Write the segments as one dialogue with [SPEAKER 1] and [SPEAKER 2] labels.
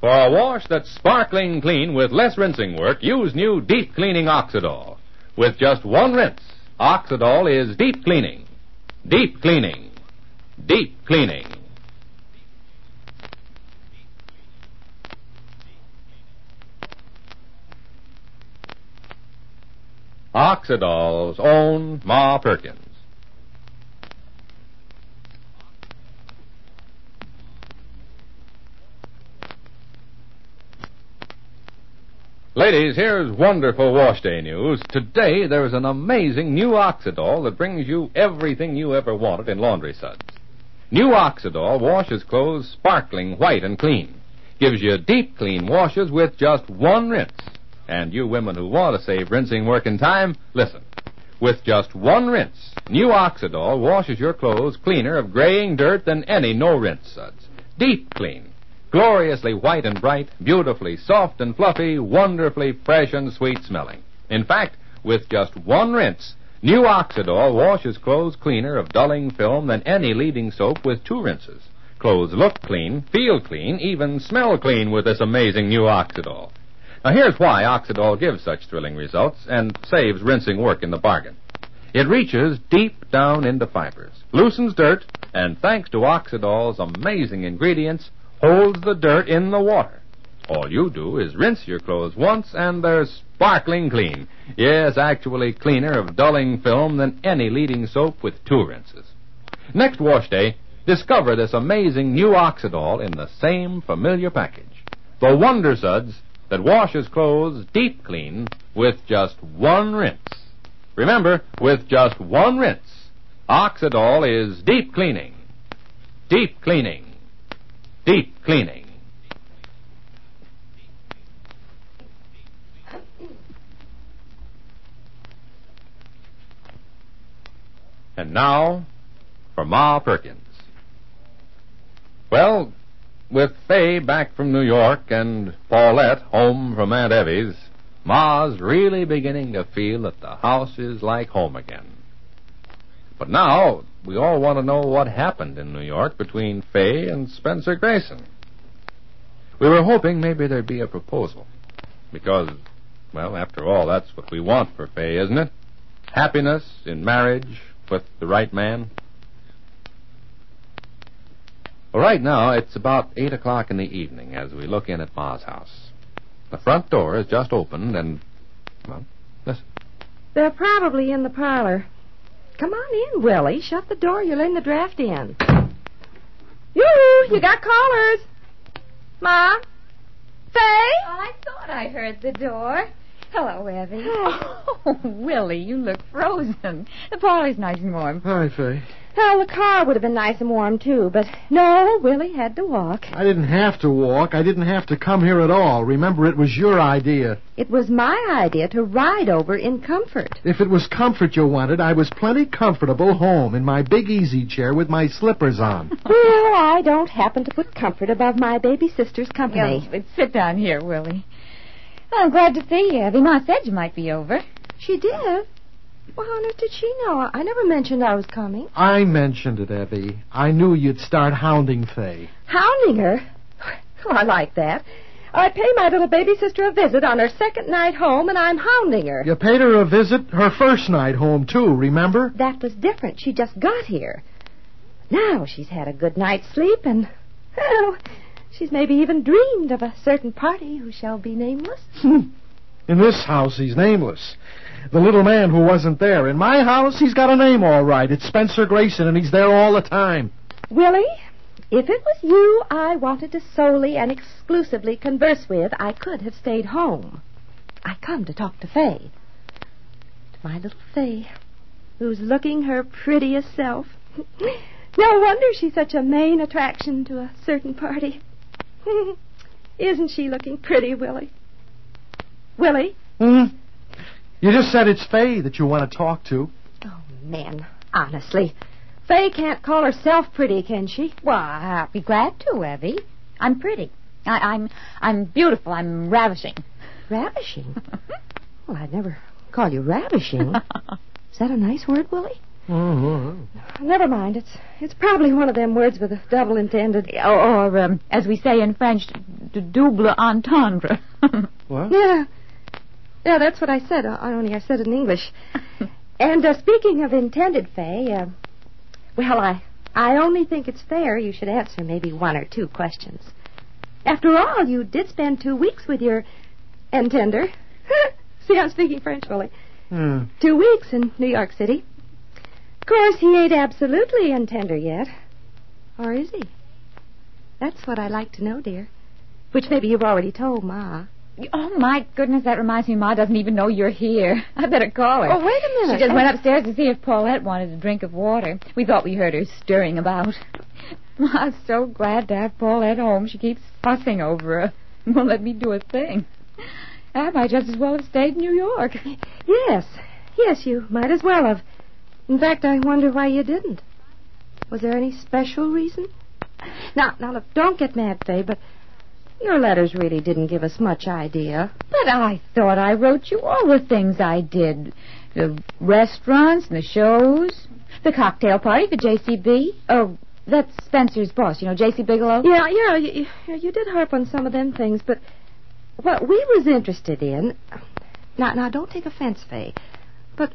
[SPEAKER 1] For a wash that's sparkling clean with less rinsing work, use new deep cleaning Oxydol. With just one rinse, Oxydol is deep cleaning. Deep cleaning. Deep cleaning. Oxydol's own Ma Perkins. Ladies, here's wonderful wash day news. Today there's an amazing new Oxydol that brings you everything you ever wanted in laundry suds. New Oxydol washes clothes sparkling white and clean. Gives you deep clean washes with just one rinse. And you women who want to save rinsing work and time, listen. With just one rinse, new Oxydol washes your clothes cleaner of graying dirt than any no rinse suds. Deep clean. Gloriously white and bright, beautifully soft and fluffy, wonderfully fresh and sweet smelling. In fact, with just one rinse, new Oxydol washes clothes cleaner of dulling film than any leading soap with two rinses. Clothes look clean, feel clean, even smell clean with this amazing new Oxydol. Now here's why Oxydol gives such thrilling results and saves rinsing work in the bargain. It reaches deep down into fibers, loosens dirt, and thanks to Oxydol's amazing ingredients, holds the dirt in the water. All you do is rinse your clothes once and they're sparkling clean. Yes, actually cleaner of dulling film than any leading soap with two rinses. Next wash day, discover this amazing new Oxydol in the same familiar package. The Wonder Suds that washes clothes deep clean with just one rinse. Remember, with just one rinse, Oxydol is deep cleaning. Deep cleaning. Deep cleaning. And now, for Ma Perkins. Well, with Fay back from New York and Paulette home from Aunt Evie's, Ma's really beginning to feel that the house is like home again. But now, we all want to know what happened in New York between Fay and Spencer Grayson. We were hoping maybe there'd be a proposal. Because, well, after all, that's what we want for Fay, isn't it? Happiness in marriage with the right man. Well, right now, it's about 8 o'clock in the evening as we look in at Ma's house. The front door is just opened and, well, listen.
[SPEAKER 2] They're probably in the parlor. Come on in, Willie. Shut the door. You're letting the draft in. Yoo, you got callers. Ma? Faye?
[SPEAKER 3] I thought I heard the door. Hello, Evie.
[SPEAKER 4] Oh, Willie, you look frozen. The parlor's nice and warm.
[SPEAKER 5] Hi, Fay.
[SPEAKER 2] Well, the car would have been nice and warm, too, but no, Willie had to walk.
[SPEAKER 5] I didn't have to walk. I didn't have to come here at all. Remember, it was your idea.
[SPEAKER 2] It was my idea to ride over in comfort.
[SPEAKER 5] If it was comfort you wanted, I was plenty comfortable home in my big easy chair with my slippers on.
[SPEAKER 2] well, I don't happen to put comfort above my baby sister's company.
[SPEAKER 4] Yes, but sit down here, Willie. Well, I'm glad to see you, Evie. Ma said you might be over.
[SPEAKER 2] She did? Well, how on earth did she know? I never mentioned I was coming.
[SPEAKER 5] I mentioned it, Evie. I knew you'd start hounding Fay.
[SPEAKER 2] Hounding her? Oh, I like that. I pay my little baby sister a visit on her second night home, and I'm hounding her.
[SPEAKER 5] You paid her a visit her first night home, too, remember?
[SPEAKER 2] That was different. She just got here. Now she's had a good night's sleep, and, well, she's maybe even dreamed of a certain party who shall be nameless. Hmm.
[SPEAKER 5] In this house, he's nameless. The little man who wasn't there. In my house, he's got a name all right. It's Spencer Grayson, and he's there all the time.
[SPEAKER 2] Willie, if it was you I wanted to solely and exclusively converse with, I could have stayed home. I come to talk to Fay. To my little Fay, who's looking her prettiest self. no wonder she's such a main attraction to a certain party. Isn't she looking pretty, Willie? Willie?
[SPEAKER 5] Hmm? You just said it's Fay that you want to talk to.
[SPEAKER 2] Oh, man, honestly. Fay can't call herself pretty, can she?
[SPEAKER 4] Well, I'll be glad to, Evie. I'm pretty. I, I'm I'm beautiful. I'm ravishing.
[SPEAKER 2] Ravishing? well, I'd never call you ravishing. Is that a nice word, Willie?
[SPEAKER 5] Mm-hmm.
[SPEAKER 2] Never mind. It's it's probably one of them words with a double intended.
[SPEAKER 4] Or, or um, as we say in French, d- double entendre.
[SPEAKER 5] What?
[SPEAKER 2] Yeah. Yeah, that's what I said. uh, Only I said it in English. and uh, speaking of intended, Fay, uh, well, I I only think it's fair you should answer maybe one or two questions. After all, you did spend two weeks with your intender. See, I'm speaking French, Willie.
[SPEAKER 5] Hmm.
[SPEAKER 2] Two weeks in New York City. Of course, he ain't absolutely intender yet. Or is he? That's what I'd like to know, dear. Which maybe you've already told Ma.
[SPEAKER 4] Oh, my goodness, that reminds me Ma doesn't even know you're here. I better call her.
[SPEAKER 2] Oh, wait a minute.
[SPEAKER 4] She just went upstairs to see if Paulette wanted a drink of water. We thought we heard her stirring about. Ma's so glad to have Paulette home. She keeps fussing over her. Won't let me do a thing. I might just as well have stayed in New York.
[SPEAKER 2] Yes. Yes, you might as well have. In fact, I wonder why you didn't. Was there any special reason? Now, now, look, don't get mad, Fay, but your letters really didn't give us much idea.
[SPEAKER 4] But I thought I wrote you all the things I did. The restaurants and the shows. The cocktail party for JCB. Oh, that's Spencer's boss, you know, JC Bigelow.
[SPEAKER 2] Yeah, yeah, you, you, you did harp on some of them things, but what we was interested in... Now, now, don't take offense, Fay, but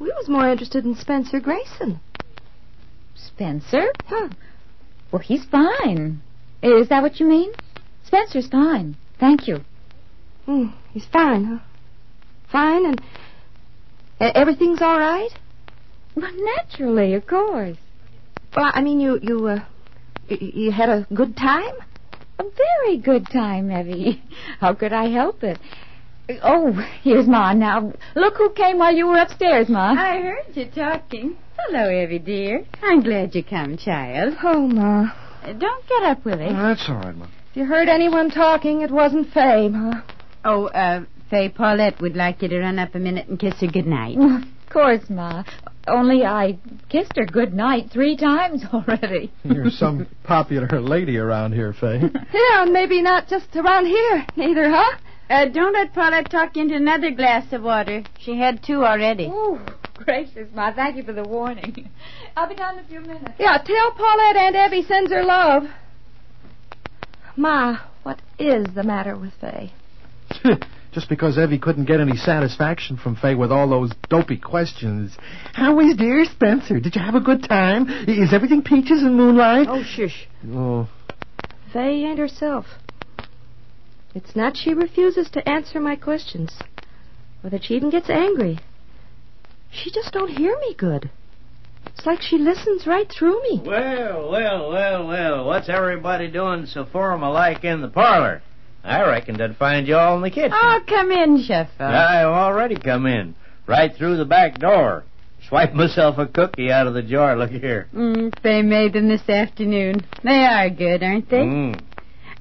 [SPEAKER 2] we was more interested in Spencer Grayson.
[SPEAKER 4] Spencer?
[SPEAKER 2] Huh.
[SPEAKER 4] Well, he's fine. Is that what you mean? Spencer's fine. Thank you.
[SPEAKER 2] Hmm, he's fine, huh? Fine, and everything's all right?
[SPEAKER 4] Well, naturally, of course.
[SPEAKER 2] Well, I mean, you you uh, you, you had a good time.
[SPEAKER 4] A very good time, Evie. How could I help it? Oh, here's Ma now. Look who came while you were upstairs, Ma.
[SPEAKER 6] I heard you talking. Hello, Evie, dear. I'm glad you come, child.
[SPEAKER 2] Oh, Ma.
[SPEAKER 6] Don't get up, Willie.
[SPEAKER 5] Oh, that's all right, Ma.
[SPEAKER 2] If you heard anyone talking, it wasn't Fay, Ma.
[SPEAKER 6] Oh, uh, Fay Paulette would like you to run up a minute and kiss her good night.
[SPEAKER 4] Of course, Ma. Only I kissed her good night three times already.
[SPEAKER 5] You're some popular lady around here, Fay.
[SPEAKER 2] Yeah, and maybe not just around here, neither, huh?
[SPEAKER 6] Uh, don't let Paulette talk you into another glass of water. She had two already.
[SPEAKER 4] Oh, gracious, Ma. Thank you for the warning. I'll be down in a few minutes.
[SPEAKER 2] Yeah, tell Paulette Aunt Evie sends her love. Ma, what is the matter with Fay?
[SPEAKER 5] Just because Evie couldn't get any satisfaction from Fay with all those dopey questions. How is dear Spencer? Did you have a good time? Is everything peaches and moonlight?
[SPEAKER 2] Oh, shush.
[SPEAKER 5] Oh.
[SPEAKER 2] Fay ain't herself. It's not she refuses to answer my questions, or that she even gets angry. She just don't hear me good. It's like she listens right through me.
[SPEAKER 7] Well, well, well, well. What's everybody doing so formal-like in the parlor? I reckoned I'd find you all in the kitchen.
[SPEAKER 6] Oh, come in, Shuffle.
[SPEAKER 7] I've already come in. Right through the back door. Swipe myself a cookie out of the jar. Look here.
[SPEAKER 6] Mm, Fay made them this afternoon. They are good, aren't they?
[SPEAKER 7] Mm.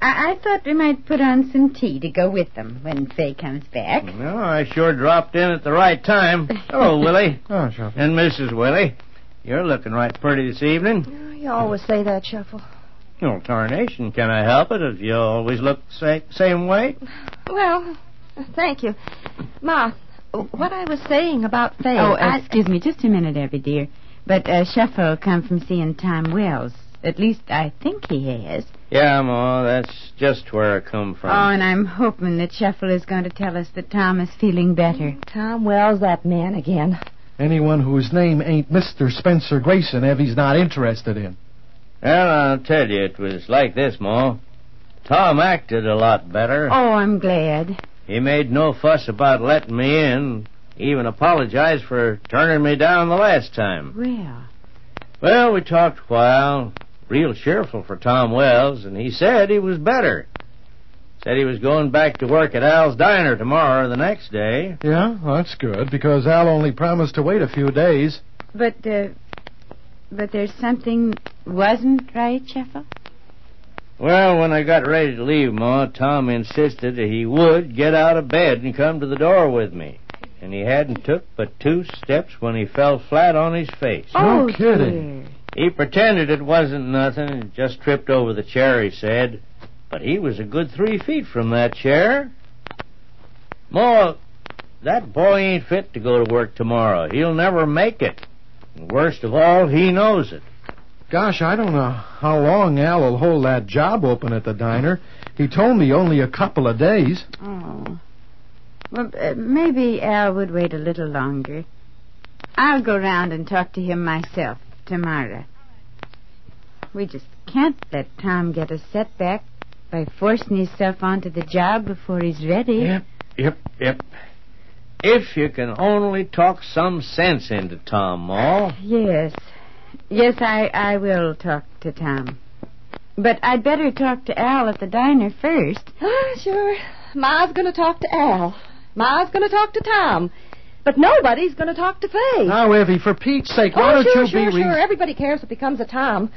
[SPEAKER 6] I-, I thought we might put on some tea to go with them when Fay comes back.
[SPEAKER 7] Well, I sure dropped in at the right time. Hello, Willie.
[SPEAKER 5] Oh, sure.
[SPEAKER 7] And Mrs. Willie. You're looking right pretty this evening.
[SPEAKER 2] Oh, You always say that, Shuffle.
[SPEAKER 7] No tarnation. Can I help it if you always look the sa- same way?
[SPEAKER 2] Well, thank you. Ma, what I was saying about Fay.
[SPEAKER 6] Oh,
[SPEAKER 2] I-
[SPEAKER 6] excuse me, just a minute, Evie, dear. But uh, Shuffle come from seeing Tom Wells. At least I think he has.
[SPEAKER 7] Yeah, Ma, that's just where I come from.
[SPEAKER 6] Oh, and I'm hoping that Shuffle is going to tell us that Tom is feeling better.
[SPEAKER 2] Tom Wells, that man again.
[SPEAKER 5] Anyone whose name ain't Mr. Spencer Grayson, Evie's not interested in.
[SPEAKER 7] Well, I'll tell you, it was like this, Ma. Tom acted a lot better.
[SPEAKER 6] Oh, I'm glad.
[SPEAKER 7] He made no fuss about letting me in, even apologized for turning me down the last time.
[SPEAKER 6] Well,
[SPEAKER 7] Well, we talked a while, real cheerful for Tom Wells, and he said he was better. Said he was going back to work at Al's Diner tomorrow or the next day.
[SPEAKER 5] Yeah, well, that's good, because Al only promised to wait a few days.
[SPEAKER 6] but uh, but there's something wasn't right, Shuffle.
[SPEAKER 7] Well, when I got ready to leave, Ma, Tom insisted that he would get out of bed and come to the door with me. And he hadn't took but two steps when he fell flat on his face.
[SPEAKER 5] No
[SPEAKER 6] oh,
[SPEAKER 5] kidding.
[SPEAKER 6] dear.
[SPEAKER 7] He pretended it wasn't nothing and just tripped over the chair, he said. But he was a good three feet from that chair. Ma, that boy ain't fit to go to work tomorrow. He'll never make it. And worst of all, he knows it.
[SPEAKER 5] Gosh, I don't know how long Al will hold that job open at the diner. He told me only a couple of days.
[SPEAKER 6] Oh. Well, uh, maybe Al would wait a little longer. I'll go round and talk to him myself tomorrow. We just can't let Tom get a setback by forcing himself onto the job before he's ready.
[SPEAKER 7] Yep, yep, yep. If you can only talk some sense into Tom, Ma.
[SPEAKER 6] Yes. Yes, I, I will talk to Tom. But I'd better talk to Al at the diner first.
[SPEAKER 2] Ah, sure. Ma's going to talk to Al. Ma's going to talk to Tom. But nobody's going to talk to Fay.
[SPEAKER 5] Now, Evie, for Pete's sake, why
[SPEAKER 2] oh,
[SPEAKER 5] don't
[SPEAKER 2] sure,
[SPEAKER 5] you
[SPEAKER 2] sure,
[SPEAKER 5] be
[SPEAKER 2] sure.
[SPEAKER 5] rea-
[SPEAKER 2] Everybody cares what becomes of Tom.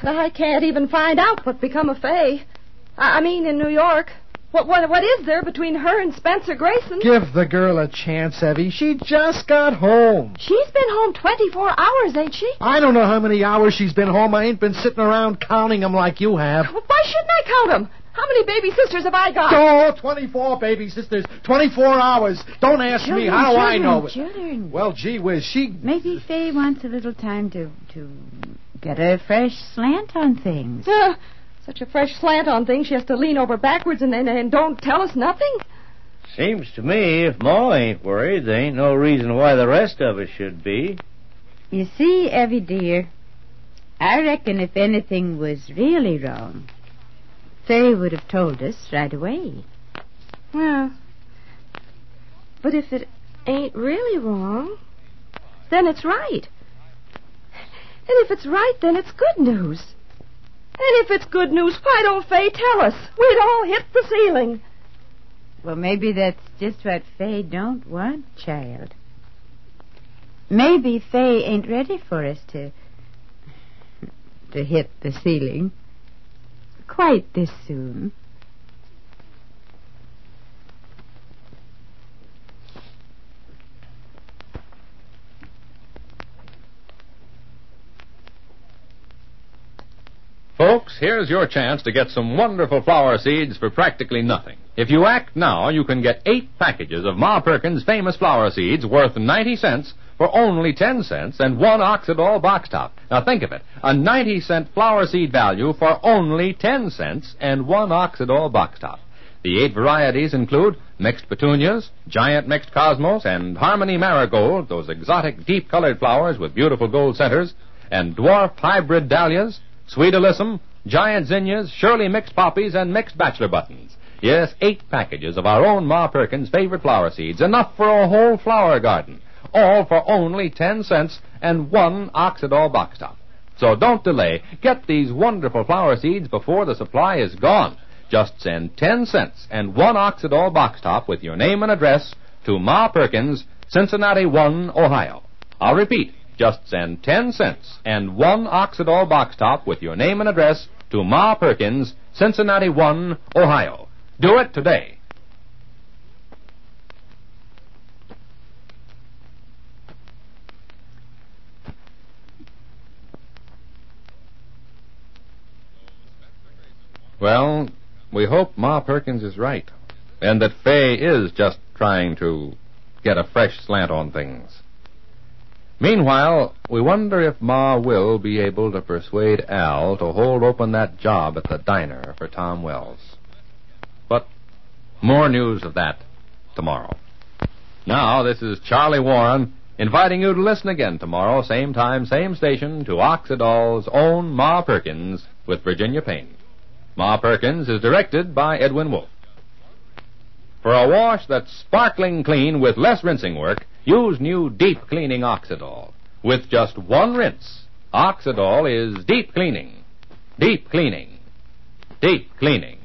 [SPEAKER 2] And I can't even find out what become of Fay. I I mean, in New York. What, what, what is there between her and Spencer Grayson?
[SPEAKER 5] Give the girl a chance, Evie. She just got home.
[SPEAKER 2] She's been home 24 hours, ain't she?
[SPEAKER 5] I don't know how many hours she's been home. I ain't been sitting around counting 'em like you have.
[SPEAKER 2] Well, why shouldn't I count 'em? How many baby sisters have I got?
[SPEAKER 5] Oh, 24 baby sisters. 24 hours. Don't ask me
[SPEAKER 6] Children,
[SPEAKER 5] how I know it.
[SPEAKER 6] Children.
[SPEAKER 5] Well, gee whiz, she...
[SPEAKER 6] Maybe Fay wants a little time to to get a fresh slant on things.
[SPEAKER 2] Uh, such a fresh slant on things, she has to lean over backwards and, and, and don't tell us nothing.
[SPEAKER 7] Seems to me if Ma ain't worried, there ain't no reason why the rest of us should be.
[SPEAKER 6] You see, Evie dear, I reckon if anything was really wrong, Fay would have told us right away.
[SPEAKER 2] Well, but if it ain't really wrong, then it's right. And if it's right, then it's good news. And if it's good news, why don't Fay tell us? We'd all hit the ceiling.
[SPEAKER 6] Well, maybe that's just what Fay don't want, child. Maybe Fay ain't ready for us to to hit the ceiling quite this soon.
[SPEAKER 1] Folks, here's your chance to get some wonderful flower seeds for practically nothing. If you act now, you can get eight packages of Ma Perkins' famous flower seeds worth 90 cents for only 10 cents and one Oxydol box top. Now think of it. A 90 cent flower seed value for only 10 cents and one Oxydol box top. The eight varieties include mixed petunias, giant mixed cosmos, and harmony marigold, those exotic deep colored flowers with beautiful gold centers, and dwarf hybrid dahlias, sweet alyssum, giant zinnias, Shirley mixed poppies, and mixed bachelor buttons. Yes, eight packages of our own Ma Perkins' favorite flower seeds, enough for a whole flower garden, all for only 10 cents and one Oxydol box top. So don't delay. Get these wonderful flower seeds before the supply is gone. Just send 10 cents and one Oxydol box top with your name and address to Ma Perkins, Cincinnati 1, Ohio. I'll repeat. Just send 10 cents and one Oxydol box top with your name and address to Ma Perkins, Cincinnati 1, Ohio. Do it today. Well, we hope Ma Perkins is right, and that Fay is just trying to get a fresh slant on things. Meanwhile, we wonder if Ma will be able to persuade Al to hold open that job at the diner for Tom Wells. But more news of that tomorrow. Now, this is Charlie Warren inviting you to listen again tomorrow, same time, same station, to Oxydol's own Ma Perkins with Virginia Payne. Ma Perkins is directed by Edwin Wolfe. For a wash that's sparkling clean with less rinsing work, use new deep cleaning Oxydol. With just one rinse, Oxydol is deep cleaning. Deep cleaning. Deep cleaning.